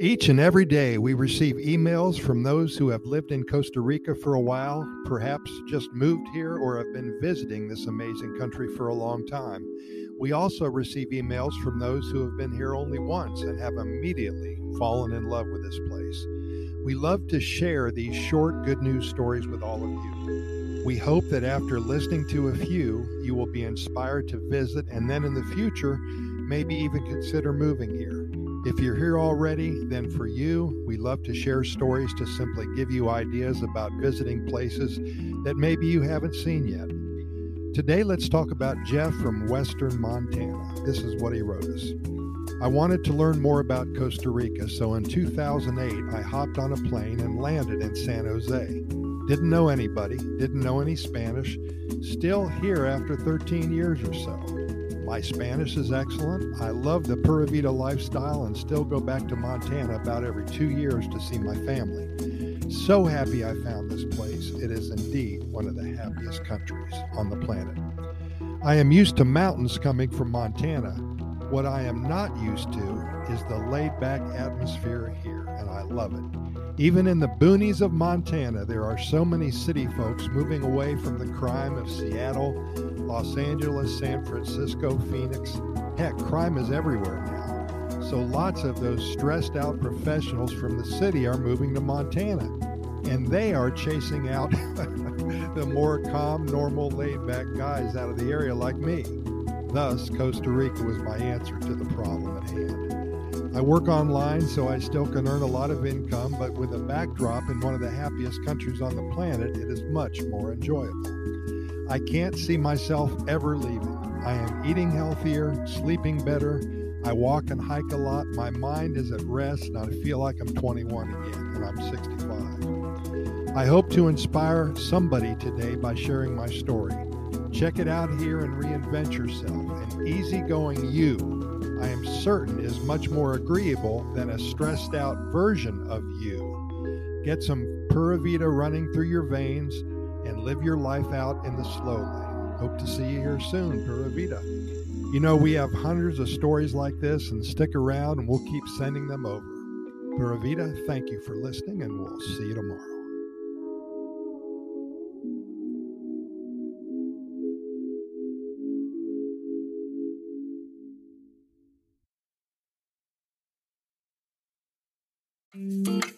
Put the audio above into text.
Each and every day, we receive emails from those who have lived in Costa Rica for a while, perhaps just moved here, or have been visiting this amazing country for a long time. We also receive emails from those who have been here only once and have immediately fallen in love with this place. We love to share these short good news stories with all of you. We hope that after listening to a few, you will be inspired to visit and then in the future, maybe even consider moving here. If you're here already, then for you, we love to share stories to simply give you ideas about visiting places that maybe you haven't seen yet. Today, let's talk about Jeff from Western Montana. This is what he wrote us. I wanted to learn more about Costa Rica, so in 2008, I hopped on a plane and landed in San Jose. Didn't know anybody, didn't know any Spanish, still here after 13 years or so. My Spanish is excellent. I love the Pura Vida lifestyle and still go back to Montana about every two years to see my family. So happy I found this place. It is indeed one of the happiest countries on the planet. I am used to mountains coming from Montana. What I am not used to is the laid back atmosphere here, and I love it. Even in the boonies of Montana, there are so many city folks moving away from the crime of Seattle, Los Angeles, San Francisco, Phoenix. Heck, crime is everywhere now. So lots of those stressed out professionals from the city are moving to Montana. And they are chasing out the more calm, normal, laid back guys out of the area like me. Thus, Costa Rica was my answer to the problem at hand. I work online, so I still can earn a lot of income, but with a backdrop in one of the happiest countries on the planet, it is much more enjoyable. I can't see myself ever leaving. I am eating healthier, sleeping better. I walk and hike a lot. My mind is at rest, and I feel like I'm 21 again, and I'm 65. I hope to inspire somebody today by sharing my story. Check it out here and reinvent yourself. An easygoing you, I am certain, is much more agreeable than a stressed out version of you. Get some Pura running through your veins and live your life out in the slow lane. Hope to see you here soon, Pura. You know, we have hundreds of stories like this, and stick around and we'll keep sending them over. Pura thank you for listening, and we'll see you tomorrow. You.